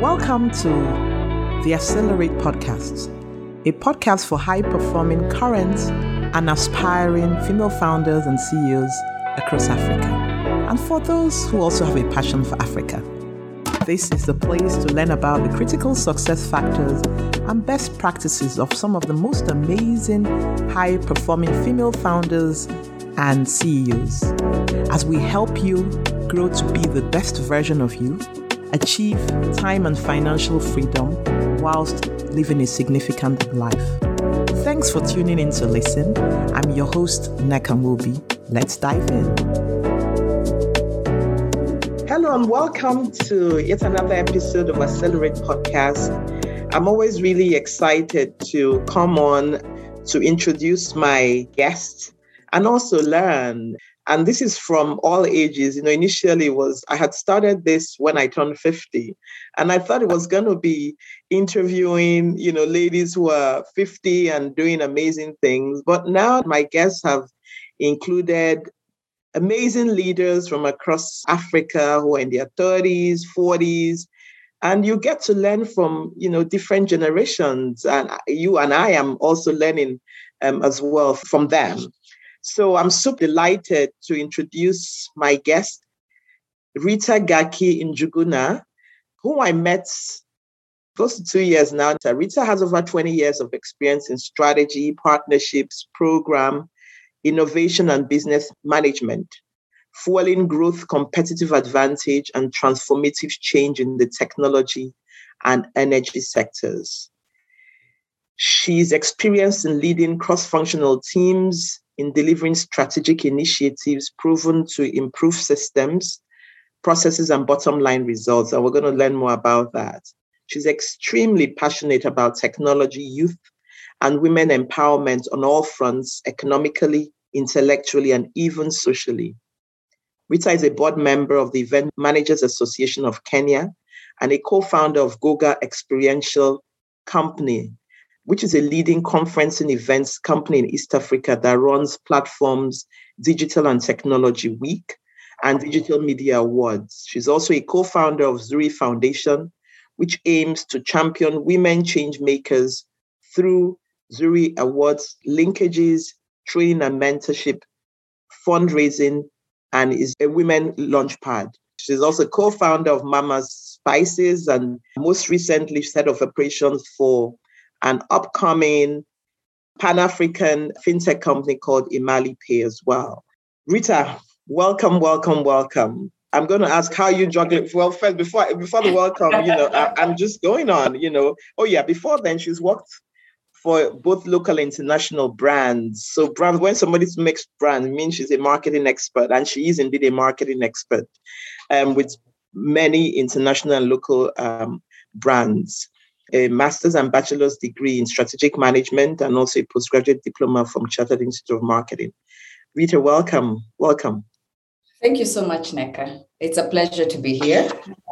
Welcome to the Accelerate Podcast, a podcast for high performing current and aspiring female founders and CEOs across Africa, and for those who also have a passion for Africa. This is the place to learn about the critical success factors and best practices of some of the most amazing high performing female founders and CEOs as we help you grow to be the best version of you, achieve time and financial freedom whilst living a significant life. Thanks for tuning in to listen. I'm your host, Nneka Nwobi. Let's dive in. Hello and welcome to yet another episode of Accelerate Podcast. I'm always really excited to come on to introduce my guest and also learn. And this is from all ages. You know, initially was I had started this when I turned 50. And I thought it was going to be interviewing, you know, ladies who are 50 and doing amazing things. But now my guests have included amazing leaders from across Africa who are in their 30s, 40s, and you get to learn from you know different generations and you and i am also learning um, as well from them so I'm so delighted to introduce my guest, Rita Gaki Njuguna, who I met close to two years now. Rita has over 20 years of experience in strategy, partnerships, program, innovation, and business management, fueling growth, competitive advantage, and transformative change in the technology and energy sectors. She's experienced in leading cross functional teams, in delivering strategic initiatives proven to improve systems, processes, and bottom line results. And we're going to learn more about that. She's extremely passionate about technology, youth, and women empowerment on all fronts, economically, intellectually, and even socially. Rita is a board member of the Event Managers Association of Kenya and a co founder of Goga Experiential Company, which is a leading conference and events company in East Africa that runs platforms, Digital and Technology Week, and Digital Media Awards. She's also a co founder of Zuri Foundation, which aims to champion women change makers through Zuri Awards linkages, training and mentorship, fundraising, and is a women launchpad. She's also co-founder of Mama's Spices and most recently head of operations for an upcoming Pan African fintech company called Imali Pay as well. Rita, welcome, welcome, welcome. I'm going to ask how you juggle it. Well, first, before before the welcome, you know, I, am just going on. You know, oh yeah. Before then, she's worked for both local and international brands. So, brand when somebody makes brand, means she's a marketing expert, and she is indeed a marketing expert, um, with many international and local um, brands a master's and bachelor's degree in strategic management and also a postgraduate diploma from Chartered Institute of Marketing. Rita, welcome. Welcome. Thank you so much, Nneka. It's a pleasure to be here.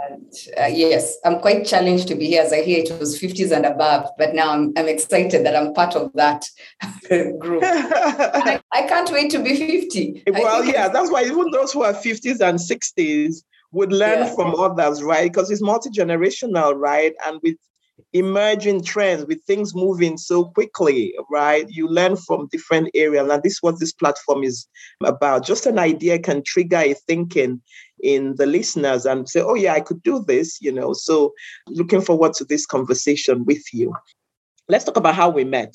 And, uh, yes, I'm quite challenged to be here as I hear it was 50s and above, but now I'm, I'm excited that I'm part of that group. I, I, can't wait to be 50. Well, yeah, that's why even those who are 50s and 60s would learn yeah. from others, right? Because it's multi generational, right? And with emerging trends with things moving so quickly, right? You learn from different areas. And this is what this platform is about. Just an idea can trigger a thinking in the listeners and say, oh, yeah, I could do this, you know. So looking forward to this conversation with you. Let's talk about how we met.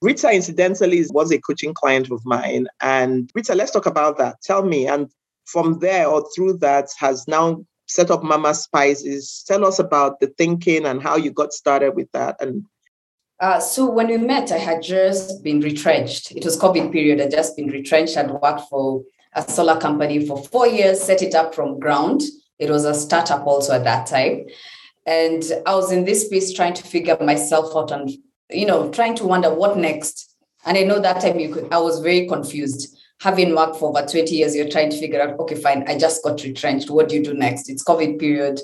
Rita, incidentally, was a coaching client of mine. And Rita, let's talk about that. Tell me. And from there or through that has now set up Mama Spices. Tell us about the thinking and how you got started with that. And uh, so when we met, I had just been retrenched. It was COVID period. I just been retrenched and worked for a solar company for four years, set it up from ground. It was a startup also at that time. And I was in this space trying to figure myself out and, you know, trying to wonder what next. And I know that time you could, I was very confused having worked for over 20 years, you're trying to figure out, okay, fine, I just got retrenched. What do you do next? It's COVID period.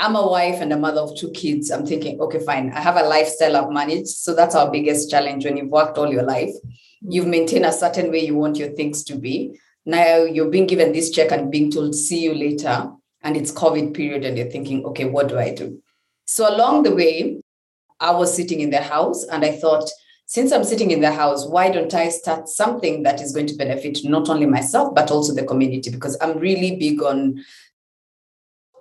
I'm a wife and a mother of two kids. I'm thinking, okay, fine, I have a lifestyle I've managed. So that's our biggest challenge when you've worked all your life. You've maintained a certain way you want your things to be. Now you're being given this check and being told, see you later. And it's COVID period, and you're thinking, okay, what do I do? So along the way, I was sitting in the house and I thought, since I'm sitting in the house, why don't I start something that is going to benefit not only myself, but also the community? Because I'm really big on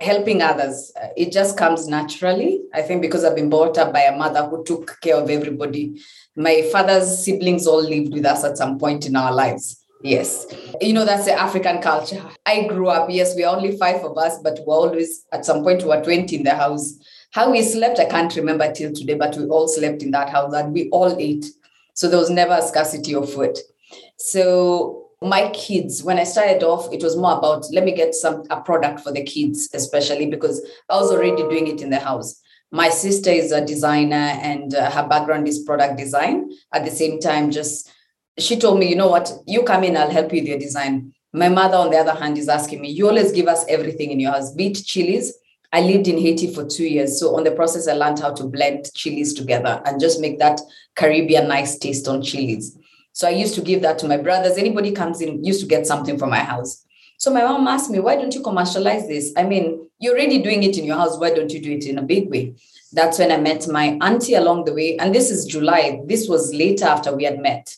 helping others. Uh, it just comes naturally. I think because I've been brought up by a mother who took care of everybody. My father's siblings all lived with us at some point in our lives. Yes. You know, that's the African culture. I grew up, yes, we are only five of us, but we're always, at some point, we were 20 in the house. How we slept, I can't remember till today, but we all slept in that house and we all ate. So there was never a scarcity of food. So my kids, when I started off, it was more about let me get some a product for the kids, especially because I was already doing it in the house. My sister is a designer and uh, her background is product design. At the same time, just she told me, you know what, you come in, I'll help you with your design. My mother, on the other hand, is asking me, you always give us everything in your house, beat chilies. I lived in Haiti for two years. So on the process, I learned how to blend chilies together and just make that Caribbean nice taste on chilies. So I used to give that to my brothers. Anybody comes in, used to get something from my house. So my mom asked me, why don't you commercialize this? I mean, you're already doing it in your house. Why don't you do it in a big way? That's when I met my auntie along the way. And this is July. This was later after we had met,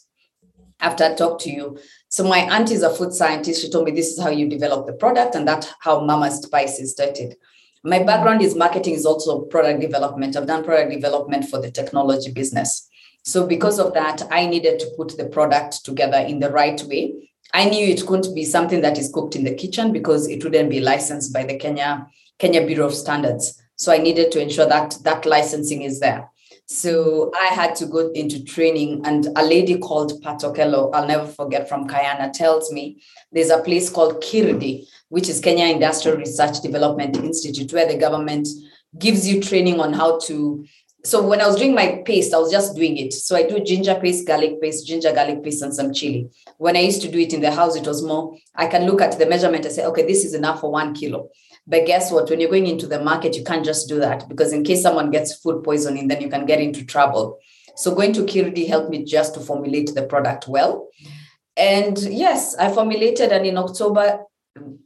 after I talked to you. So my auntie is a food scientist. She told me this is how you develop the product, and that's how Mama Spices started. My background is marketing, is also product development. I've done product development for the technology business. So because of that, I needed to put the product together in the right way. I knew it couldn't be something that is cooked in the kitchen because it wouldn't be licensed by the Kenya Kenya Bureau of Standards. So I needed to ensure that that licensing is there. So I had to go into training, and a lady called Patokelo, I'll never forget from Kayana, tells me there's a place called Kirdi, which is Kenya Industrial Research Development Institute, where the government gives you training on how to so when I was doing my paste, I was just doing it. So I do ginger paste, garlic paste, ginger garlic paste, and some chili. When I used to do it in the house, it was more, I can look at the measurement and say, okay, this is enough for one kilo. But guess what? When you're going into the market, you can't just do that because in case someone gets food poisoning, then you can get into trouble. So going to Kirdi helped me just to formulate the product well. And yes, I formulated, and in October,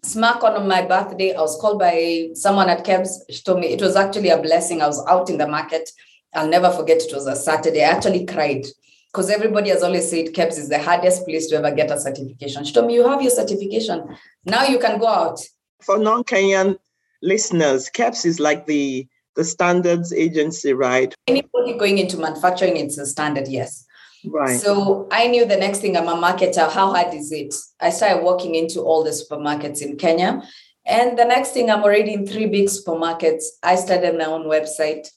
smack on my birthday, I was called by someone at KEBS. She told me it was actually a blessing. I was out in the market I'll never forget it was a Saturday. I actually cried because everybody has always said KEBS is the hardest place to ever get a certification. She told me, You have your certification. Now you can go out. For non Kenyan listeners, KEBS is like the the standards agency, right? Anybody going into manufacturing, it's a standard, yes. Right. So I knew the next thing I'm a marketer. How hard is it? I started walking into all the supermarkets in Kenya. And the next thing, I'm already in three big supermarkets. I started my own website.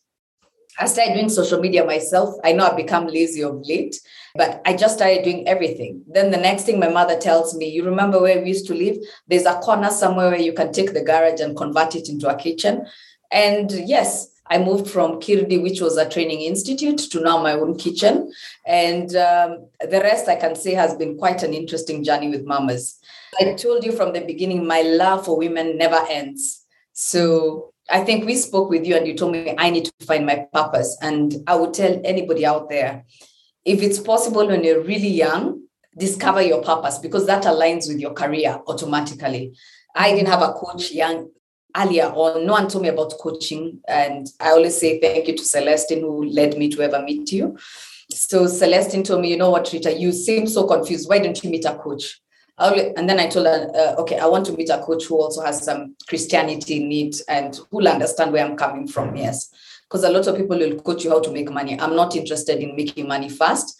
I started doing social media myself. I know I've become lazy of late, but I just started doing everything. Then the next thing my mother tells me, You remember where we used to live? There's a corner somewhere where you can take the garage and convert it into a kitchen. And yes, I moved from Kirdi, which was a training institute, to now my own kitchen. And um, the rest I can say has been quite an interesting journey with mamas. I told you from the beginning, my love for women never ends. So I think we spoke with you and you told me I need to find my purpose. And I would tell anybody out there if it's possible when you're really young, discover your purpose because that aligns with your career automatically. I didn't have a coach young earlier on. No one told me about coaching. And I always say thank you to Celestine who led me to ever meet you. So Celestine told me, you know what, Rita, you seem so confused. Why don't you meet a coach? And then I told her, uh, okay, I want to meet a coach who also has some Christianity in it and who'll understand where I'm coming from. Yes. Because a lot of people will coach you how to make money. I'm not interested in making money fast.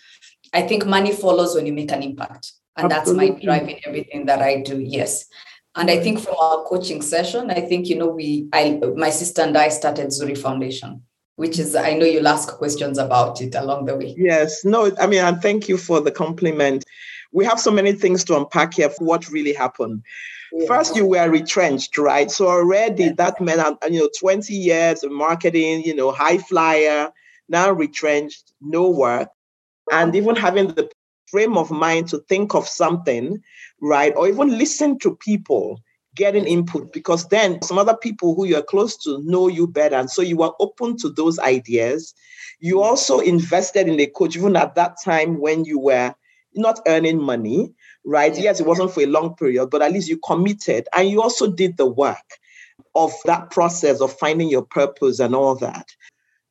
I think money follows when you make an impact. And Absolutely. that's my drive in everything that I do. Yes. And I think from our coaching session, I think, you know, we, I, my sister and I started Zuri Foundation which is I know you'll ask questions about it along the way. Yes, no, I mean, and thank you for the compliment we have so many things to unpack here for what really happened. Yeah. First, you were retrenched, right? So already yeah. that meant, you know, 20 years of marketing, you know, high flyer, now retrenched, no work, and even having the frame of mind to think of something, right? Or even listen to people getting input because then some other people who you're close to know you better. And so you are open to those ideas. You mm. also invested in a coach, even at that time when you were not earning money, right? Yes, it wasn't for a long period, but at least you committed and you also did the work. of that process of finding your purpose and all that.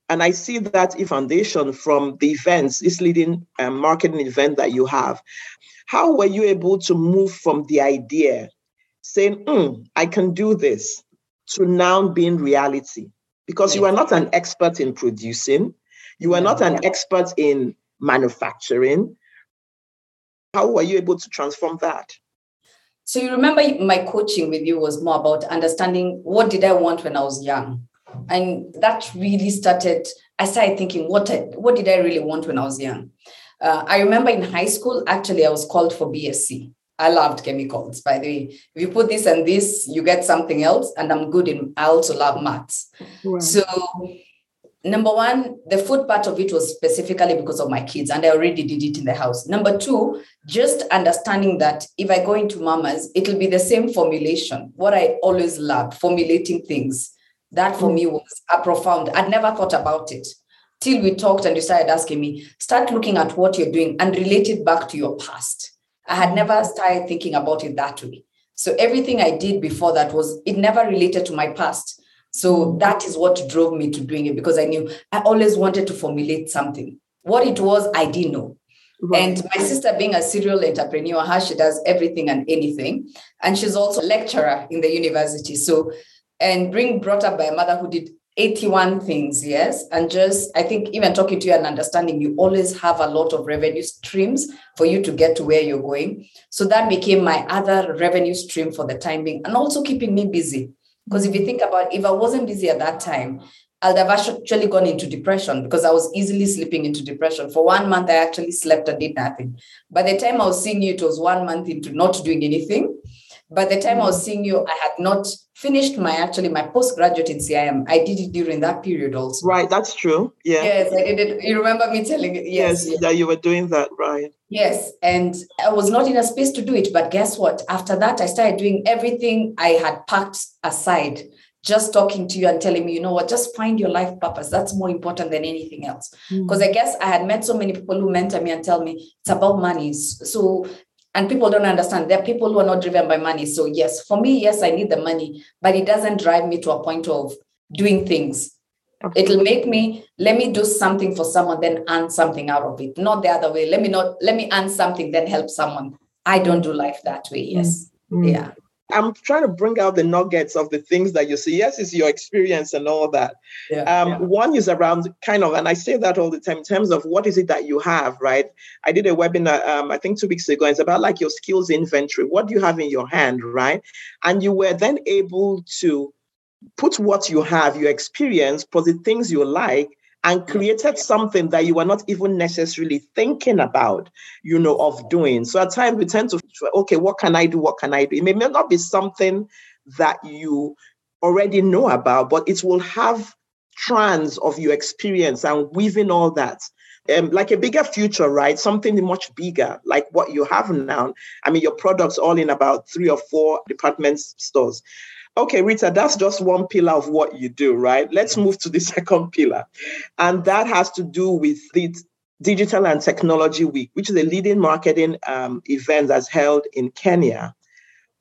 And I see that foundation from the events, this leading um, marketing event that you have. How were you able to move from the idea, saying, mm, I can do this, to now being reality? Because you are not an expert in producing, you are not an expert in manufacturing. How were you able to transform that? So you remember my coaching with you was more about understanding what did I want when I was young? And that really started, I started thinking, what, I, what did I really want when I was young? Uh, I remember in high school, actually, I was called for BSc. I loved chemicals, by the way. If you put this and this, you get something else. And I'm good in, I also love maths. Right. So number one, the food part of it was specifically because of my kids, and I already did it in the house. Number two, just understanding that if I go into mamas, it'll be the same formulation. What I always loved, formulating things. That for me was a profound. I'd never thought about it till we talked and you started asking me, start looking at what you're doing and relate it back to your past. I had never started thinking about it that way. So everything I did before that was, it never related to my past so that is what drove me to doing it because I knew I always wanted to formulate something. What it was, I didn't know. Right. And my sister, being a serial entrepreneur, how she does everything and anything. And she's also a lecturer in the university. So, and being brought up by a mother who did 81 things, yes. And just, I think, even talking to you and understanding, you always have a lot of revenue streams for you to get to where you're going. So that became my other revenue stream for the time being and also keeping me busy because if you think about if I wasn't busy at that time, I'd have actually gone into depression because I was easily slipping into depression. For one month, I actually slept and did nothing. By the time I was seeing you, it was one month into not doing anything. By the time I was seeing you, I had not finished my actually my postgraduate in CIM. I did it during that period also. Right, that's true. Yeah. Yes, I did it. You remember me telling you? Yes, yes, that you were doing that, right? Yes, and I was not in a space to do it. But guess what? After that, I started doing everything I had packed aside. Just talking to you and telling me, you know what, just find your life purpose. That's more important than anything else. Because mm. I guess I had met so many people who mentor me and tell me it's about money. So and people don't understand. There are people who are not driven by money. So yes for me yes i need the money but it doesn't drive me to a point of doing things. Okay. it'll make me let me do something for someone then earn something out of it. Not the other way. Let me not let me earn something then help someone. I don't do life that way yes. Mm-hmm. yeah I'm trying to bring out the nuggets of the things that you see. Yes, it's your experience and all that. Yeah, um, yeah. One is around kind of, and I say that all the time in terms of what is it that you have, right? I did a webinar, um, I think two weeks ago. It's about like your skills inventory. What do you have in your hand, right? And you were then able to put what you have, your experience, for the things you like, and created something that you were not even necessarily thinking about, you know, of doing. So at times we tend to, okay, what can I do? What can I do? It may not be something that you already know about, but it will have trans of your experience and weaving all that. Um, like a bigger future, right? Something much bigger, like what you have now. I mean, your products all in about three or four department stores. Okay, Rita, that's just one pillar of what you do, right? Let's move to the second pillar. And that has to do with the Digital and Technology Week, which is a leading marketing um, event that's held in Kenya.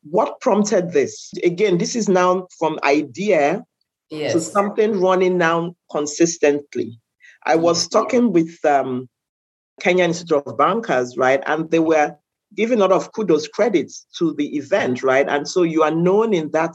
What prompted this? Again, this is now from idea yes. to something running now consistently. I was talking with um, Kenya Institute of Bankers, right? And they were giving a lot of kudos credits to the event, right? And so you are known in that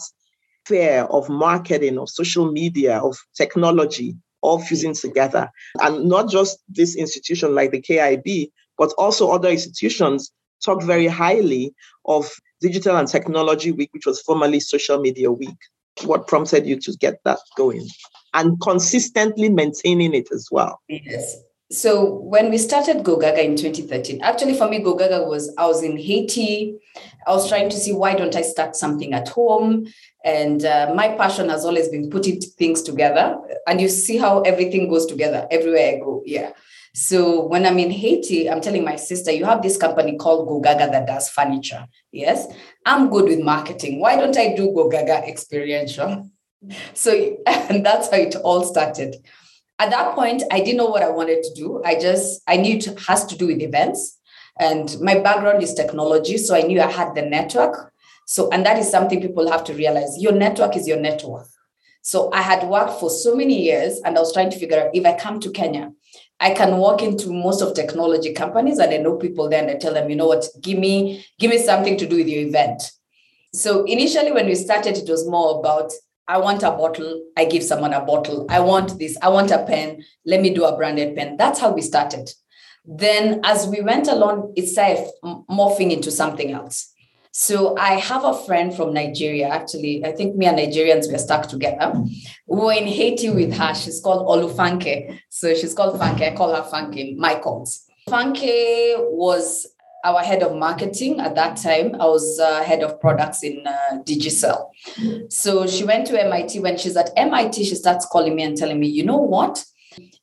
fair of marketing, of social media, of technology, all fusing together. And not just this institution like the KIB, but also other institutions talk very highly of Digital and Technology Week, which was formerly Social Media Week. What prompted you to get that going and consistently maintaining it as well? Yes. So when we started GoGaga in 2013, actually for me, GoGaga was I was in Haiti. I was trying to see why don't I start something at home, and uh, my passion has always been putting things together. And you see how everything goes together everywhere I go. Yeah. So when I'm in Haiti, I'm telling my sister, you have this company called GoGaga that does furniture. Yes, I'm good with marketing. Why don't I do GoGaga experiential? So and that's how it all started at that point, I didn't know what I wanted to do. I just, I knew it has to do with events. And my background is technology. So I knew I had the network. So, and that is something people have to realize your network is your network. So, I had worked for so many years and I was trying to figure out if I come to Kenya, I can walk into most of technology companies and I know people there and I tell them, you know what, give me, give me something to do with your event. So initially when we started, it was more about I want a bottle, I give someone a bottle. I want this, I want a pen, let me do a branded pen. That's how we started. Then as we went along, it started morphing into something else. So I have a friend from Nigeria. Actually, I think me and Nigerians were stuck together. We were in Haiti with her. She's called Olufunke. So she's called Funke. I call her Funke, Michaels. Funke was our head of marketing at that time. I was uh, head of products in uh, Digicel. So she went to MIT. When she's at MIT, she starts calling me and telling me, you know what?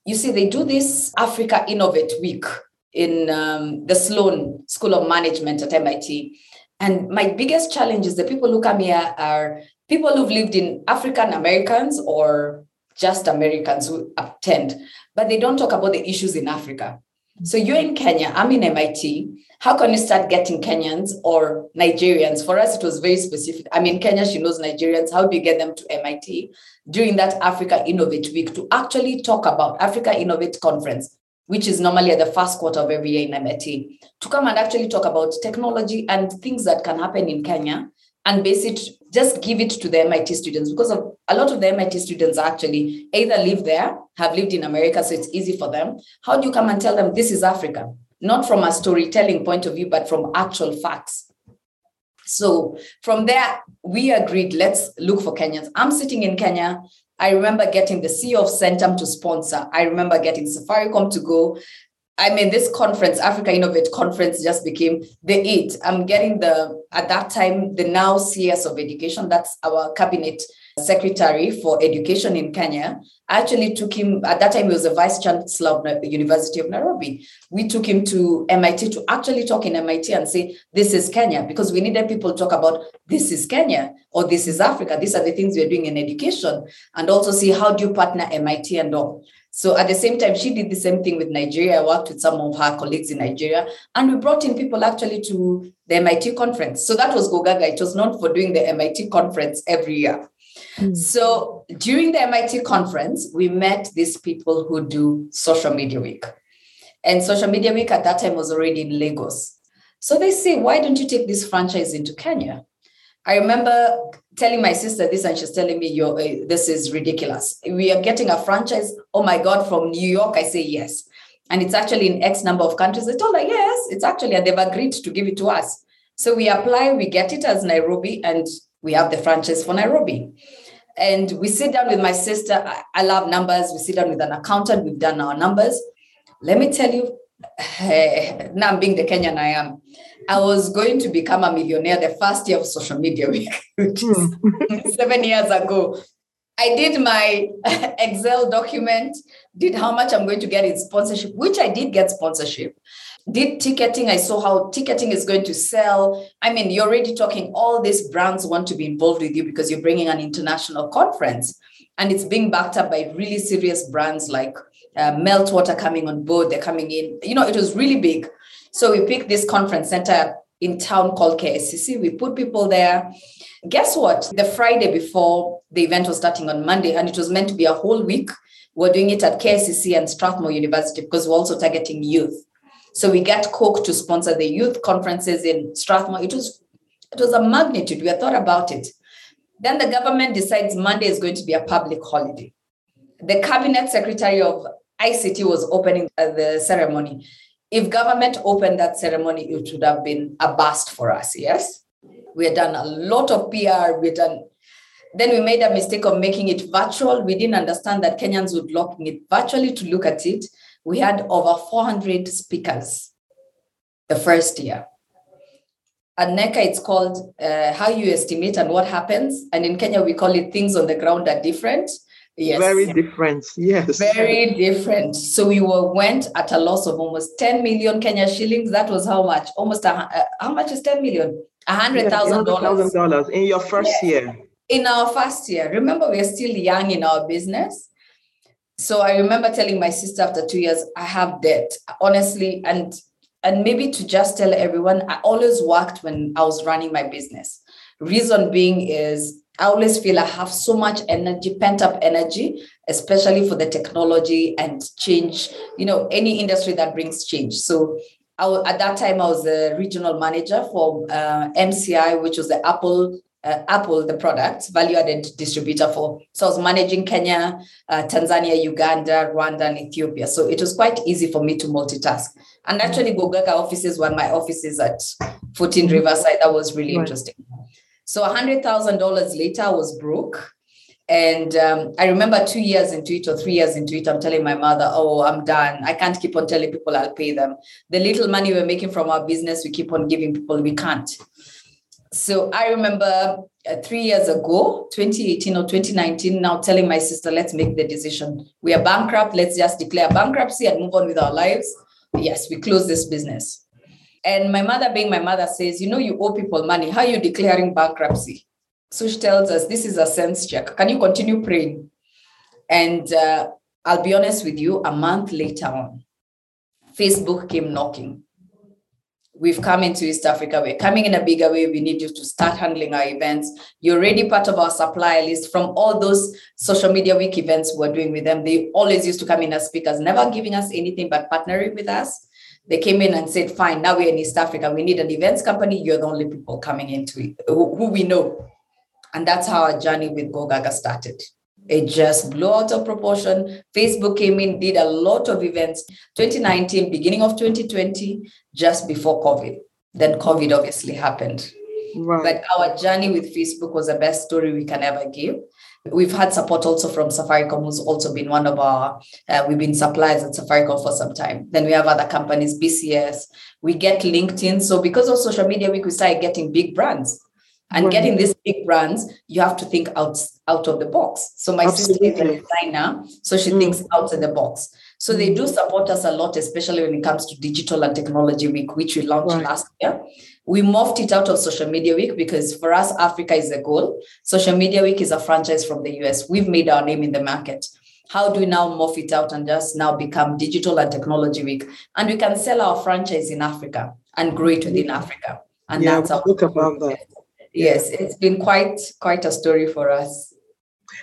You see, they do this Africa Innovate Week in um, the Sloan School of Management at MIT and my biggest challenge is the people who come here are people who've lived in African Americans or just Americans who attend, but they don't talk about the issues in Africa. So you're in Kenya, I'm in MIT. How can you start getting Kenyans or Nigerians? For us, it was very specific. I mean, Kenya, she knows Nigerians. How do you get them to MIT during that Africa Innovate Week to actually talk about Africa Innovate Conference? which is normally at the first quarter of every year in MIT, to come and actually talk about technology and things that can happen in Kenya and it, just give it to the MIT students because of a lot of the MIT students actually either live there, have lived in America, so it's easy for them. How do you come and tell them this is Africa? Not from a storytelling point of view, but from actual facts. So from there, we agreed, let's look for Kenyans. I'm sitting in Kenya. I remember getting the CEO of Centum to sponsor. I remember getting Safaricom to go. I mean, this conference, Africa Innovate Conference, just became the it. I'm getting the, at that time, the now CS of Education, that's our cabinet secretary for education in Kenya. Actually took him, at that time, he was the vice chancellor of the University of Nairobi. We took him to MIT to actually talk in MIT and say, this is Kenya, because we needed people to talk about this is Kenya or this is Africa. These are the things we're doing in education. And also see how do you partner MIT and all. So at the same time, she did the same thing with Nigeria. I worked with some of her colleagues in Nigeria, and we brought in people actually to the MIT conference. So that was Gogaga. It was known for doing the MIT conference every year. Mm. So during the MIT conference, we met these people who do social media week. And social media week at that time was already in Lagos. So they say, why don't you take this franchise into Kenya? I remember telling my sister this, and she's telling me, "Yo, uh, this is ridiculous. We are getting a franchise. Oh my God, from New York." I say yes, and it's actually in X number of countries. I told her yes, it's actually, and they've agreed to give it to us. So we apply, we get it as Nairobi, and we have the franchise for Nairobi. And we sit down with my sister. I love numbers. We sit down with an accountant. We've done our numbers. Let me tell you, now I'm being the Kenyan I am. I was going to become a millionaire the first year of social media week, which is hmm. seven years ago. I did my Excel document, did how much I'm going to get in sponsorship, which I did get sponsorship did ticketing. I saw how ticketing is going to sell. I mean, you're already talking, all these brands want to be involved with you because you're bringing an international conference. And it's being backed up by really serious brands like uh, Meltwater coming on board. They're coming in. You know, it was really big. So we picked this conference center in town called KICC. We put people there. Guess what? The Friday before the event was starting on Monday, and it was meant to be a whole week. We're doing it at KICC and Strathmore University because we're also targeting youth. So we get Coke to sponsor the youth conferences in Strathmore. It was it was a magnitude. We had thought about it. Then the government decides Monday is going to be a public holiday. The cabinet secretary of ICT was opening uh, the ceremony. If government opened that ceremony, it would have been a bust for us. Yes, we had done a lot of PR. We had done. Then we made a mistake of making it virtual. We didn't understand that Kenyans would lock it virtually to look at it we had over 400 speakers the first year. At Nneka, it's called uh, How You Estimate and What Happens. And in Kenya, we call it Things on the Ground Are Different. Yes. Very different. Yes. Very different. So we were went at a loss of almost 10 million Kenya shillings. That was how much? Almost a, uh, how much is 10 million? A hundred thousand dollars. dollars in your first year. In our first year. Remember, we are still young in our business. So I remember telling my sister after two years, I have debt, honestly, and and maybe to just tell everyone, I always worked when I was running my business. Reason being is I always feel I have so much energy, pent up energy, especially for the technology and change, you know, any industry that brings change. So I, at that time, I was the regional manager for uh, MCI, which was the Apple uh, Apple, the product, value added distributor for. So I was managing Kenya, uh, Tanzania, Uganda, Rwanda, and Ethiopia. So it was quite easy for me to multitask. And actually, Gogaga offices were my offices at 14 mm-hmm. Riverside. That was really right. interesting. So $100,000 later, I was broke. And um, I remember two years into it or three years into it, I'm telling my mother, oh, I'm done. I can't keep on telling people I'll pay them. The little money we're making from our business, we keep on giving people, we can't. So I remember uh, three years ago, 2018 or 2019, now telling my sister, let's make the decision. We are bankrupt. Let's just declare bankruptcy and move on with our lives. Yes, we close this business. And my mother, being my mother, says, You know, you owe people money. How are you declaring bankruptcy? So she tells us, This is a sense check. Can you continue praying? And uh, I'll be honest with you, a month later on, Facebook came knocking. We've come into East Africa. We're coming in a bigger way. We need you to start handling our events. You're already part of our supplier list from all those social media week events we're doing with them. They always used to come in as speakers, never giving us anything but partnering with us. They came in and said, fine, now we're in East Africa. We need an events company. You're the only people coming into it who, who we know. And that's how our journey with GoGaga started. It just blew out of proportion. Facebook came in, did a lot of events. 2019, beginning of 2020, just before COVID. Then COVID obviously happened. Right. But our journey with Facebook was the best story we can ever give. We've had support also from Safaricom, who's also been one of our, uh, we've been suppliers at Safaricom for some time. Then we have other companies, BCS. We get LinkedIn. So because of social media week, we started getting big brands. And right. getting these big brands, you have to think out, out of the box. So my Absolutely. sister is a designer, so she mm. thinks out of the box. So they do support us a lot, especially when it comes to digital and technology week, which we launched right. last year. We morphed it out of social media week because for us, Africa is the goal. Social media week is a franchise from the US. We've made our name in the market. How do we now morph it out and just now become digital and technology week? And we can sell our franchise in Africa and grow it within Africa. And yeah, that's our look about that. Yes, it's been quite quite a story for us.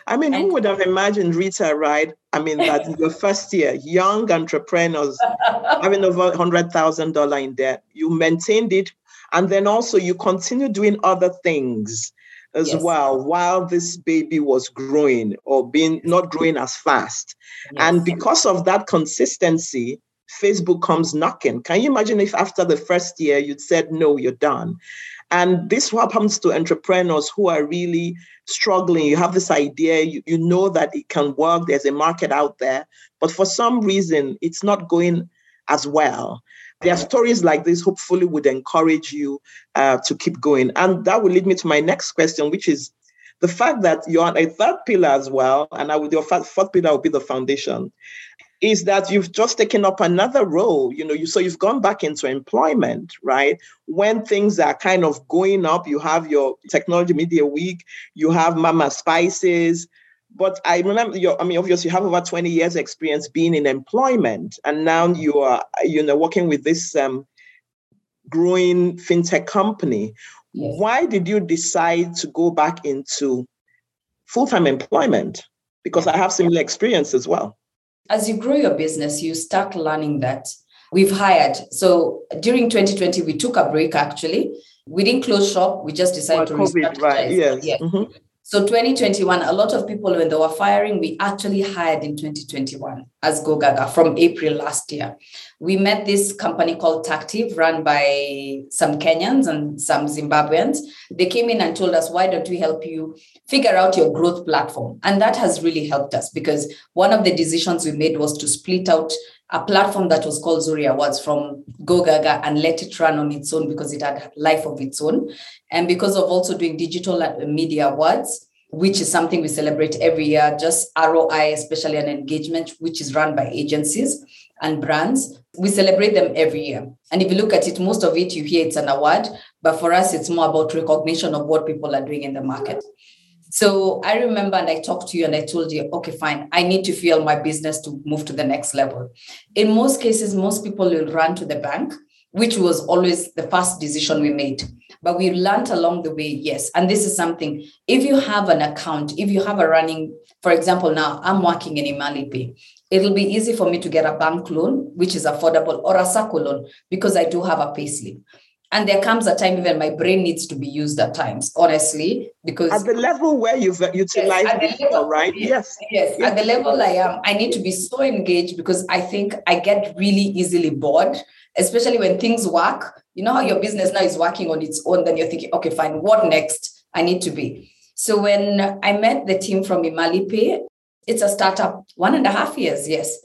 I mean, and- who would have imagined Rita, right? I mean, that in your first year, young entrepreneurs having over $100,000 in debt, you maintained it and then also you continue doing other things as yes. well while this baby was growing or being not growing as fast. Yes. And because of that consistency, Facebook comes knocking. Can you imagine if after the first year you'd said, no, you're done? And this happens to entrepreneurs who are really struggling. You have this idea, you, you know that it can work, there's a market out there, but for some reason it's not going as well. There are stories like this, hopefully, would encourage you uh, to keep going. And that will lead me to my next question, which is the fact that you're on a third pillar as well, and I would, your fourth pillar will be the foundation, is that you've just taken up another role. You know, you so you've gone back into employment, right? When things are kind of going up, you have your technology media week, you have Mama Spices, but I remember your, I mean, obviously you have over 20 years experience being in employment and now you are, you know, working with this um, growing fintech company. Yes. Why did you decide to go back into full-time employment? Because I have similar experience as well. As you grow your business, you start learning that we've hired. So during 2020, we took a break actually. We didn't close shop. We just decided well, to COVID, right? Yes. yes. Mm-hmm. So 2021, a lot of people when they were firing, we actually hired in 2021 as GoGaga from April last year. We met this company called Tactive, run by some Kenyans and some Zimbabweans. They came in and told us, why don't we help you figure out your growth platform? And that has really helped us because one of the decisions we made was to split out a platform that was called Zuri Awards from GoGaga and let it run on its own because it had life of its own. And because of also doing digital uh, media awards, which is something we celebrate every year, just ROI, especially an engagement, which is run by agencies and brands. We celebrate them every year. And if you look at it, most of it you hear it's an award, but for us, it's more about recognition of what people are doing in the market. So I remember and I talked to you and I told you, okay, fine, I need to fuel my business to move to the next level. In most cases, most people will run to the bank, which was always the first decision we made. but we learned along the way, yes. And this is something, if you have an account, if you have a running, for example, now I'm working in Imali it'll be easy for me to get a bank loan, which is affordable, or a SACCO loan, because I do have a payslip. And there comes a time even my brain needs to be used at times, honestly, because at the level where you've uh, utilized yes, it, right? Yes, yes. Yes. At the level I am, I need to be so engaged because I think I get really easily bored, especially when things work. You know how your business now is working on its own, then you're thinking, okay, fine, what next? I need to be. So when I met the team from Imali Pay, it's a startup, one and a half years, yes.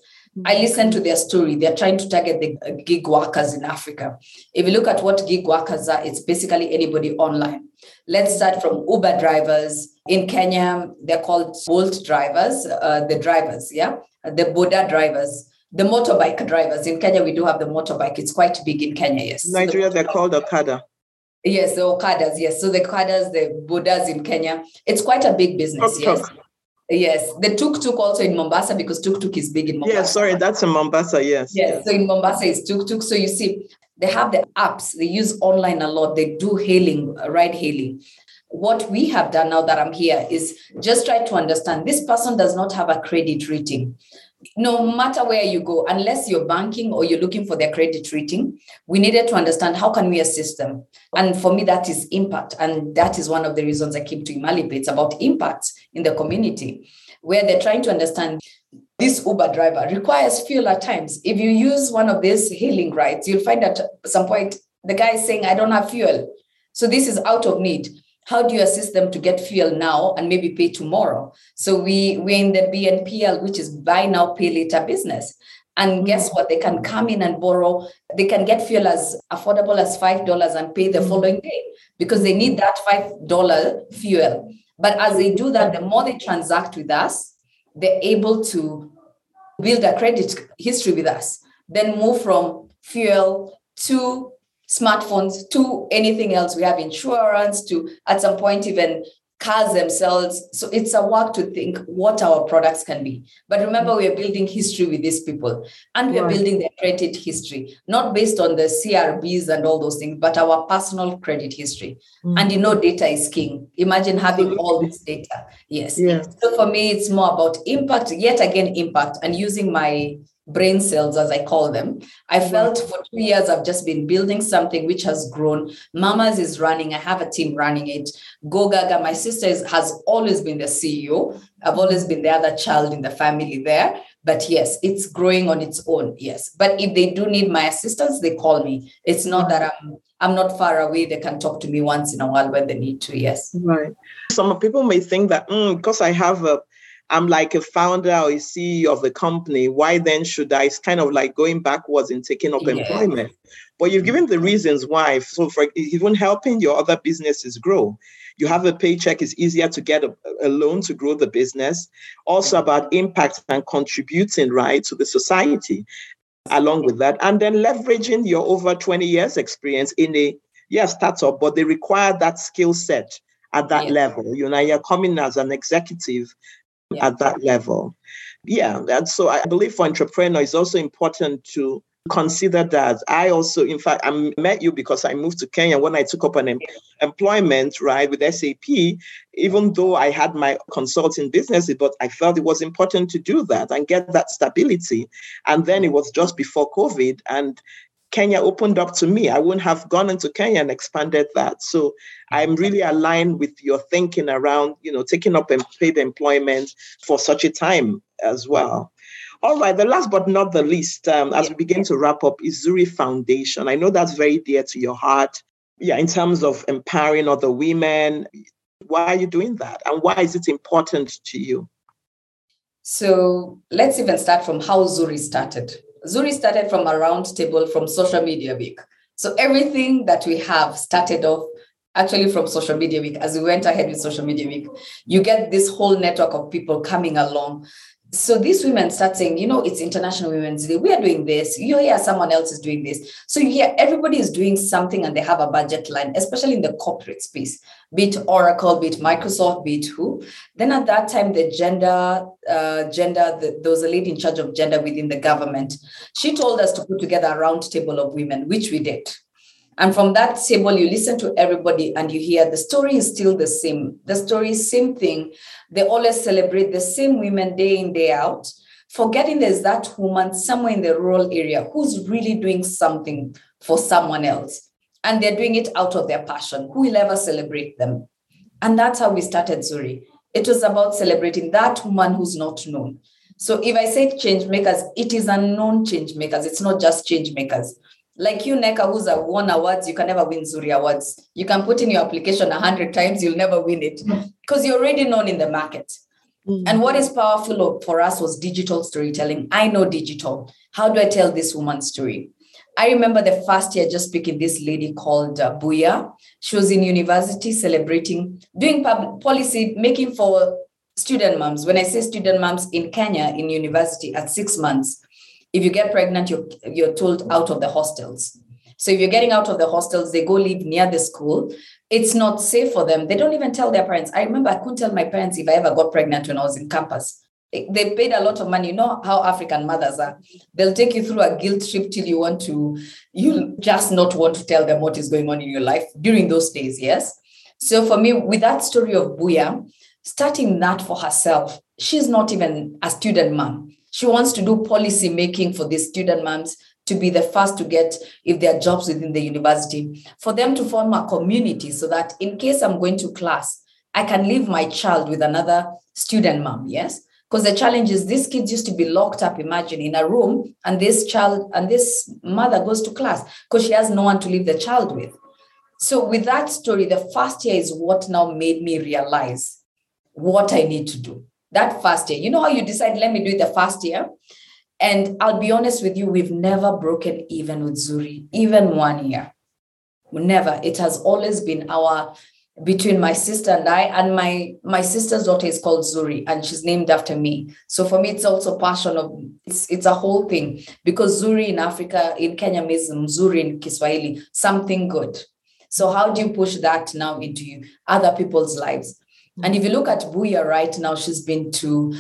I listen to their story. They're trying to target the gig workers in Africa. If you look at what gig workers are, it's basically anybody online. Let's start from Uber drivers. In Kenya, they're called Bolt drivers, uh, the drivers, yeah? The Boda drivers, the motorbike drivers. In Kenya, we do have the motorbike. It's quite big in Kenya, yes. Nigeria, the they're called Okada. Yes, the Okadas, yes. So the Okadas, the Bodas in Kenya, it's quite a big business, yes. Yes, the tuk tuk also in Mombasa because tuk tuk is big in Mombasa. Yeah, sorry, that's in Mombasa. Yes. Yes, so in Mombasa it's tuk tuk. So you see, they have the apps. They use online a lot. They do hailing, uh, ride hailing. What we have done now that I'm here is just try to understand this person does not have a credit rating no matter where you go, unless you're banking or you're looking for their credit rating, we needed to understand how can we assist them. And for me, that is impact. And that is one of the reasons I came to Imali Pay. It's about impact in the community, where they're trying to understand this Uber driver requires fuel at times. If you use one of these healing rides, you'll find at some point the guy is saying, I don't have fuel. So this is out of need how do you assist them to get fuel now and maybe pay tomorrow? So we we're in the bnpl which is buy now pay later business. And mm-hmm. guess what? They can come in and borrow. They can get fuel as affordable as five dollars and pay the mm-hmm. following day because they need that five dollar fuel. But as they do that the more they transact with us they're able to build a credit history with us then move from fuel to smartphones to anything else. We have insurance to at some point even cars themselves. So it's a work to think what our products can be. But remember, we are building history with these people and we are right. building their credit history, not based on the CRBs and all those things, but our personal credit history. Mm-hmm. And you know, data is king. Imagine having all this data. Yes. Yeah. So for me, it's more about impact, yet again, impact and using my brain cells, as I call them. I felt for two years I've just been building something which has grown. Mamas is running, I have a team running it. Go Gaga, my sister is, has always been the CEO. I've always been the other child in the family there. But yes, it's growing on its own. Yes. But if they do need my assistance, they call me. It's not that I'm I'm not far away. They can talk to me once in a while when they need to. Yes. Right. Some people may think that mm, because I have a I'm like a founder or a CEO of the company. Why then should I? It's kind of like going backwards in taking up yeah. employment. But you've given the reasons why. So, for even helping your other businesses grow, you have a paycheck. It's easier to get a, a loan to grow the business. Also about impact and contributing right to the society. Along with that, and then leveraging your over 20 years experience in a yeah startup, but they require that skill set at that level. You know, you're coming as an executive yeah. at that level. Yeah, and so I believe for entrepreneur it's also important to consider that I also, in fact, I met you because I moved to Kenya when I took up an em- employment, right, with SAP, even though I had my consulting business, but I felt it was important to do that and get that stability. And then it was just before COVID. And Kenya opened up to me. I wouldn't have gone into Kenya and expanded that. So I'm really aligned with your thinking around, you know, taking up paid employment for such a time as well. All right, the last but not the least, um, as we begin to wrap up, is Zuri Foundation. I know that's very dear to your heart. Yeah, in terms of empowering other women, why are you doing that? And why is it important to you? So let's even start from how Zuri started. Zuri started from a roundtable from Social Media Week. So everything that we have started off actually from Social Media Week. As we went ahead with Social Media Week, you get this whole network of people coming along so these women start saying, you know, it's International Women's Day. We are doing this. You hear someone else is doing this. So you hear everybody is doing something and they have a budget line, especially in the corporate space, be it Oracle, be it Microsoft, be it who. Then at that time, the gender, uh, gender, the, there was a lady in charge of gender within the government. She told us to put together a round table of women, which we did. And from that table, you listen to everybody and you hear the story is still the same. The story is same thing. They always celebrate the same women day in, day out, forgetting there's that woman somewhere in the rural area who's really doing something for someone else. And they're doing it out of their passion. Who will ever celebrate them? And that's how we started Zuri. It was about celebrating that woman who's not known. So if I say change makers, it is unknown change makers. It's not just change makers. Like you, Nneka, who's a won awards, you can never win Zuri Awards. You can put in your application a hundred times, you'll never win it because you're already known in the market. Mm-hmm. And what is powerful for us was digital storytelling. I know digital. How do I tell this woman's story? I remember the first year just speaking this lady called uh, Buya. She was in university celebrating, doing public policy, making for student moms. When I say student moms in Kenya, in university at six months, if you get pregnant, you're, you're told out of the hostels. So if you're getting out of the hostels, they go live near the school. It's not safe for them. They don't even tell their parents. I remember I couldn't tell my parents if I ever got pregnant when I was in campus they paid a lot of money. You know how African mothers are. They'll take you through a guilt trip till you want to, you just not want to tell them what is going on in your life during those days. Yes. So for me, with that story of Buya, starting that for herself, she's not even a student mom. She wants to do policy making for these student moms to be the first to get if there are jobs within the university, for them to form a community so that in case I'm going to class, I can leave my child with another student mom. Yes. Because the challenge is these kids used to be locked up, imagine, in a room, and this child and this mother goes to class because she has no one to leave the child with. So, with that story, the first year is what now made me realize what I need to do. That first year, you know how you decide, let me do it the first year? And I'll be honest with you, we've never broken even with Zuri, even one year. Never. It has always been our between my sister and I, and my my sister's daughter is called Zuri, and she's named after me. So for me, it's also passion of it's it's a whole thing because Zuri in Africa, in Kenya means Mzuri in Kiswahili, something good. So how do you push that now into other people's lives? And if you look at Buya right now, she's been to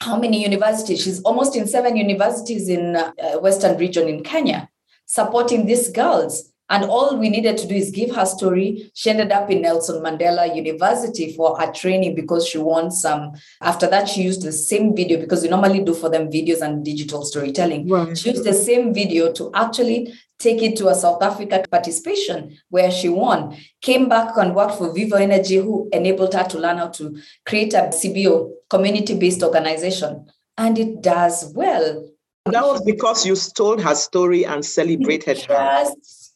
how many universities? She's almost in seven universities in uh, Western region in Kenya, supporting these girls and all we needed to do is give her story. She ended up in Nelson Mandela University for her training because she won some. After that, she used the same video because we normally do for them videos and digital storytelling. Right. She used the same video to actually take it to a South Africa participation where she won. Came back and worked for Vivo Energy, who enabled her to learn how to create a CBO, community based organization. And it does well. That was because you told her story and celebrated her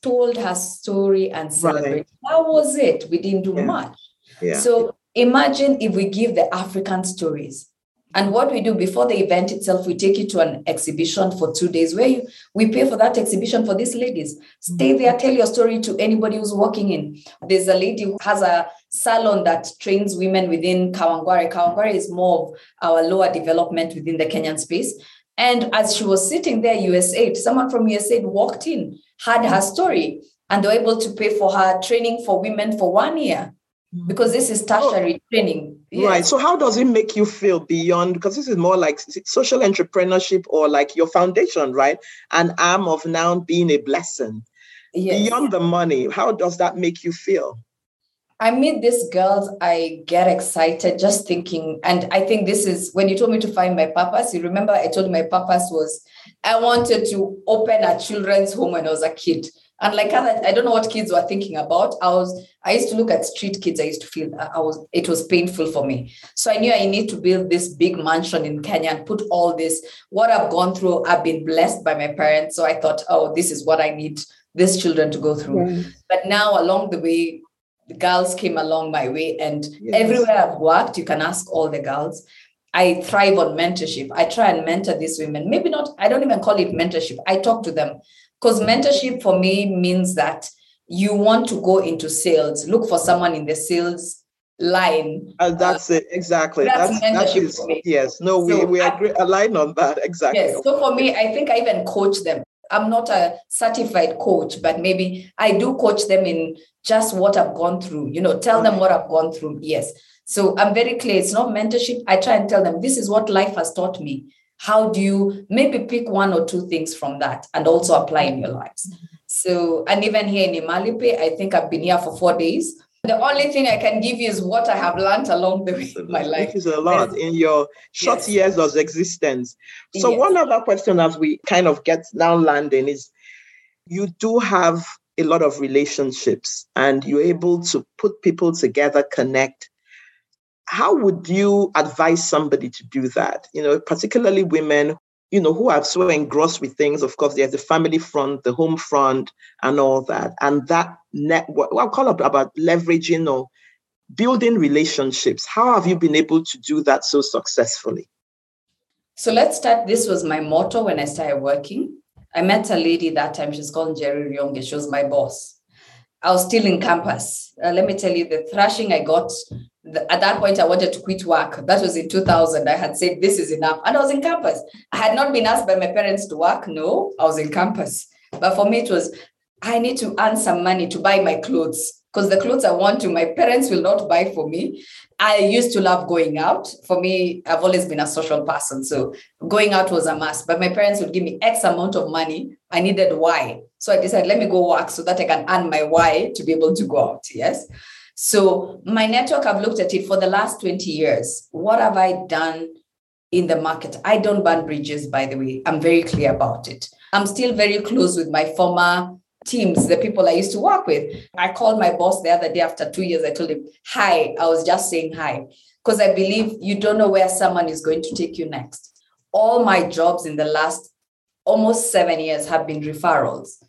told her story and celebrated. Right. That was it. We didn't do yeah. much. Yeah. So imagine if we give the African stories. And what we do before the event itself, we take you to an exhibition for two days where you, we pay for that exhibition for these ladies. Stay there, tell your story to anybody who's walking in. There's a lady who has a salon that trains women within Kawangware. Kawangware is more of our lower development within the Kenyan space. And as she was sitting there, USAID, someone from USAID walked in had her story and they were able to pay for her training for women for one year mm. because this is tertiary oh, training. Yes. Right. So how does it make you feel beyond because this is more like social entrepreneurship or like your foundation, right? An arm of now being a blessing. Yes. Beyond the money, how does that make you feel? I meet these girls, I get excited just thinking. And I think this is when you told me to find my purpose. You remember I told my purpose was I wanted to open a children's home when I was a kid. And like other, I don't know what kids were thinking about. I was, I used to look at street kids. I used to feel uh, I was, it was painful for me. So I knew I need to build this big mansion in Kenya and put all this, what I've gone through. I've been blessed by my parents. So I thought, oh, this is what I need these children to go through. But now along the way, the girls came along my way and yes. everywhere I've worked, you can ask all the girls. I thrive on mentorship. I try and mentor these women. Maybe not, I don't even call it mentorship. I talk to them because mentorship for me means that you want to go into sales, look for someone in the sales line. Uh, that's uh, it, exactly. That's, that's mentorship for me. Yes, no, we, so we agree, I, align on that, exactly. Yes, so for me, I think I even coach them. I'm not a certified coach, but maybe I do coach them in just what I've gone through, you know, tell them what I've gone through. Yes. So I'm very clear. It's not mentorship. I try and tell them this is what life has taught me. How do you maybe pick one or two things from that and also apply in your lives? Mm-hmm. So, and even here in Imali Pay, I think I've been here for four days. The only thing I can give you is what I have learned along the way in my life. Is a lot in your short yes. years of existence. So, yes. one other question as we kind of get now landing is you do have a lot of relationships and you're mm-hmm. able to put people together, connect. How would you advise somebody to do that? You know, particularly women you know, who are so engrossed with things. Of course, there's the family front, the home front, and all that. And that network, I'll call it about leveraging or building relationships. How have you been able to do that so successfully? So let's start. This was my motto when I started working. I met a lady that time. She's called Jerry Ryonge. She was my boss. I was still in campus. Uh, let me tell you, the thrashing I got at that point, I wanted to quit work. That was in 2000. I had said, This is enough. And I was in campus. I had not been asked by my parents to work. No, I was in campus. But for me, it was, I need to earn some money to buy my clothes because the clothes I want to, my parents will not buy for me. I used to love going out. For me, I've always been a social person. So going out was a must. But my parents would give me X amount of money. I needed Y. So I decided, let me go work so that I can earn my Y to be able to go out. Yes. So my network, I've looked at it for the last 20 years. What have I done in the market? I don't burn bridges, by the way. I'm very clear about it. I'm still very close with my former teams, the people I used to work with. I called my boss the other day after two years. I told him, Hi. I was just saying hi. Because I believe you don't know where someone is going to take you next. All my jobs in the last almost seven years have been referrals.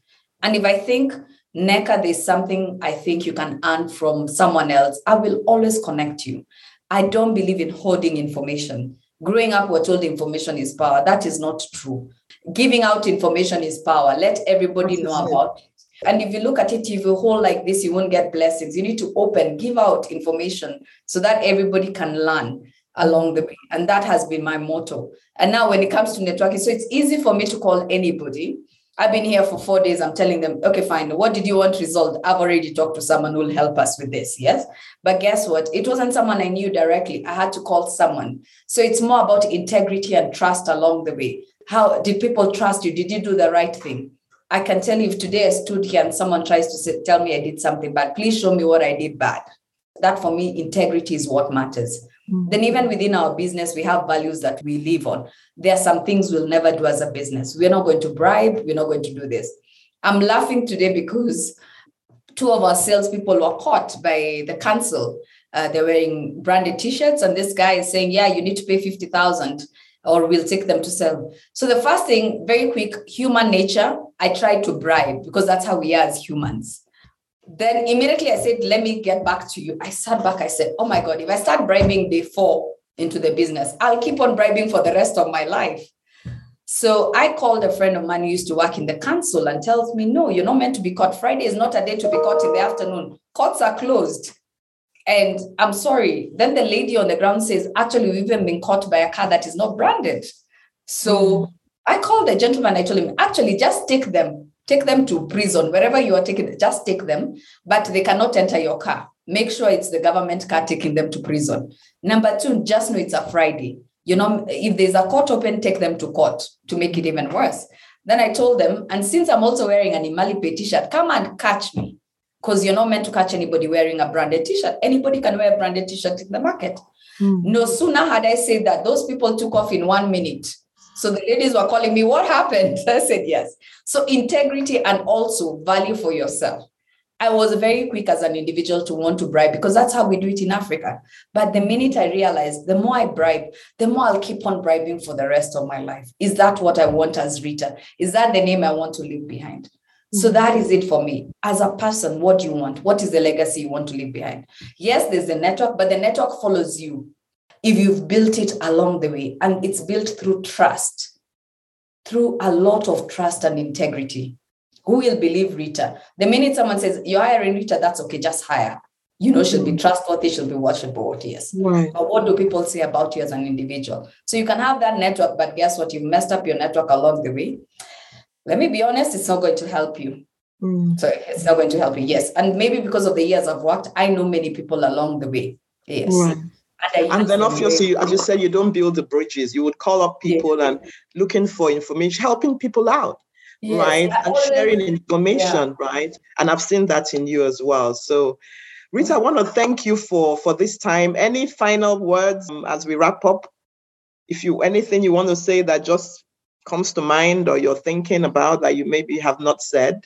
And if I think Nneka, there's something I think you can earn from someone else. I will always connect you. I don't believe in hoarding information. Growing up, we're told information is power. That is not true. Giving out information is power. Let everybody That's know about it. And if you look at it, if you hold like this, you won't get blessings. You need to open, give out information so that everybody can learn along the way. And that has been my motto. And now, when it comes to networking, so it's easy for me to call anybody I've been here for four days. I'm telling them, okay, fine. What did you want resolved? I've already talked to someone who will help us with this. Yes. But guess what? It wasn't someone I knew directly. I had to call someone. So it's more about integrity and trust along the way. How did people trust you? Did you do the right thing? I can tell you if today I stood here and someone tries to say, tell me I did something bad, please show me what I did bad. That for me, integrity is what matters. Mm-hmm. Then, even within our business, we have values that we live on. There are some things we'll never do as a business. We're not going to bribe, we're not going to do this. I'm laughing today because two of our salespeople were caught by the council. Uh, they're wearing branded t-shirts, and this guy is saying, "Yeah, you need to pay fifty thousand, or we'll take them to sell." So the first thing, very quick, human nature. I tried to bribe because that's how we are as humans. Then immediately I said, let me get back to you. I sat back, I said, oh my God, if I start bribing before into the business, I'll keep on bribing for the rest of my life. So I called a friend of mine who used to work in the council and tells me, no, you're not meant to be caught. Friday is not a day to be caught in the afternoon. Courts are closed. And I'm sorry. Then the lady on the ground says, actually, we've even been caught by a car that is not branded. So. I called the gentleman. I told him, actually, just take them take them to prison, wherever you are taking, just take them, but they cannot enter your car. Make sure it's the government car taking them to prison. Number two, just know it's a Friday. You know, if there's a court open, take them to court to make it even worse. Then I told them, and since I'm also wearing an Imali Pay t-shirt, come and catch me. Because you're not meant to catch anybody wearing a branded t-shirt. Anybody can wear a branded t-shirt in the market. Mm. No sooner had I said that, those people took off in one minute. So the ladies were calling me, what happened? I said, yes. So integrity and also value for yourself. I was very quick as an individual to want to bribe because that's how we do it in Africa. But the minute I realized, the more I bribe, the more I'll keep on bribing for the rest of my life. Is that what I want as Rita? Is that the name I want to leave behind? So mm-hmm. that is it for me. As a person, what do you want? What is the legacy you want to leave behind? Yes, there's a network, but the network follows you if you've built it along the way and it's built through trust, through a lot of trust and integrity. Who will believe Rita? The minute someone says, You're hiring Rita, that's okay, just hire. You know, she'll be mm-hmm. trustworthy, she'll be watchable, yes. Right. But what do people say about you as an individual? So you can have that network, but guess what? You've messed up your network along the way. Let me be honest, it's not going to help you. Mm. So it's not going to help you. Yes. And maybe because of the years I've worked, I know many people along the way. Yes. Right. And, and then obviously, as you said, you don't build the bridges. You would call up people yeah. and looking for information, helping people out. yes, right? and sharing information, yeah. right? And I've seen that in you as well. So, Rita, I want to thank you for for this time. Any final words um, as we wrap up? If you anything you want to say that just comes to mind or you're thinking about that you maybe have not said?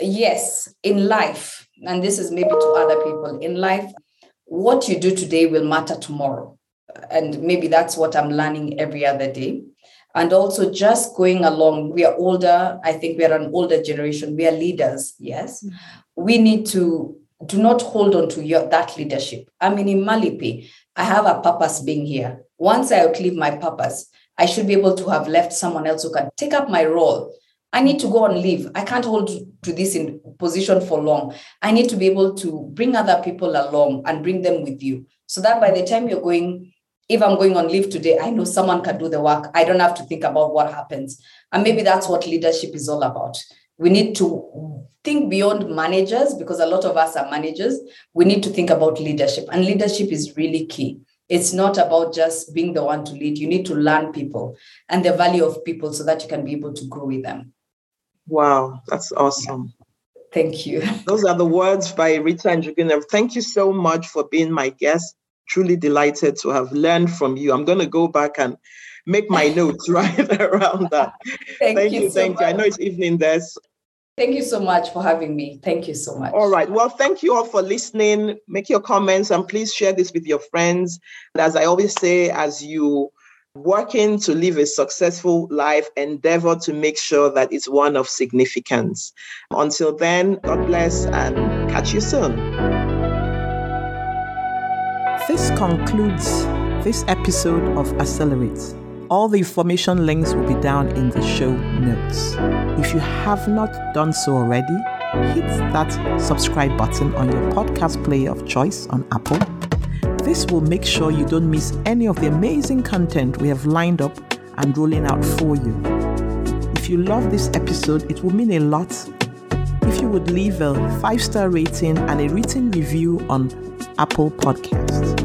Yes, in life, and this is maybe to other people, in life, what you do today will matter tomorrow. And maybe that's what I'm learning every other day. And also just going along, we are older. I think we are an older generation. We are leaders, yes. Mm-hmm. We need to do not hold on to your, that leadership. I mean, Imali Pay, I have a purpose being here. Once I outlive my purpose, I should be able to have left someone else who can take up my role. I need to go and leave. I can't hold to this in position for long. I need to be able to bring other people along and bring them with you so that by the time you're going, if I'm going on leave today, I know someone can do the work. I don't have to think about what happens. And maybe that's what leadership is all about. We need to think beyond managers because a lot of us are managers. We need to think about leadership, and leadership is really key. It's not about just being the one to lead. You need to learn people and the value of people so that you can be able to grow with them. Wow, that's awesome. Thank you. Those are the words by Rita and Njuguna. Thank you so much for being my guest. Truly delighted to have learned from you. I'm going to go back and make my notes right around that. thank, thank, you. you so thank much. you. I know it's evening there. So Thank you so much for having me. Thank you so much. All right. Well, thank you all for listening. Make your comments and please share this with your friends. As I always say, as you working to live a successful life, endeavor to make sure that it's one of significance. Until then, God bless and catch you soon. This concludes this episode of Accelerate. All the information links will be down in the show notes. If you have not done so already, hit that subscribe button on your podcast player of choice on Apple. This will make sure you don't miss any of the amazing content we have lined up and rolling out for you. If you love this episode, it will mean a lot if you would leave a five star rating and a written review on Apple Podcasts.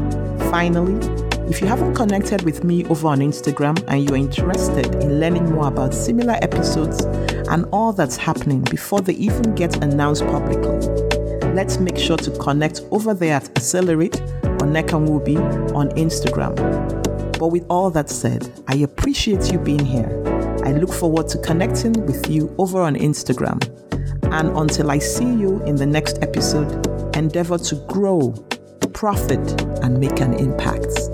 Finally, if you haven't connected with me over on Instagram and you're interested in learning more about similar episodes and all that's happening before they even get announced publicly, let's make sure to connect over there at Accelerate or Nekanwubi on Instagram. But with all that said, I appreciate you being here. I look forward to connecting with you over on Instagram. And until I see you in the next episode, endeavor to grow, profit, and make an impact.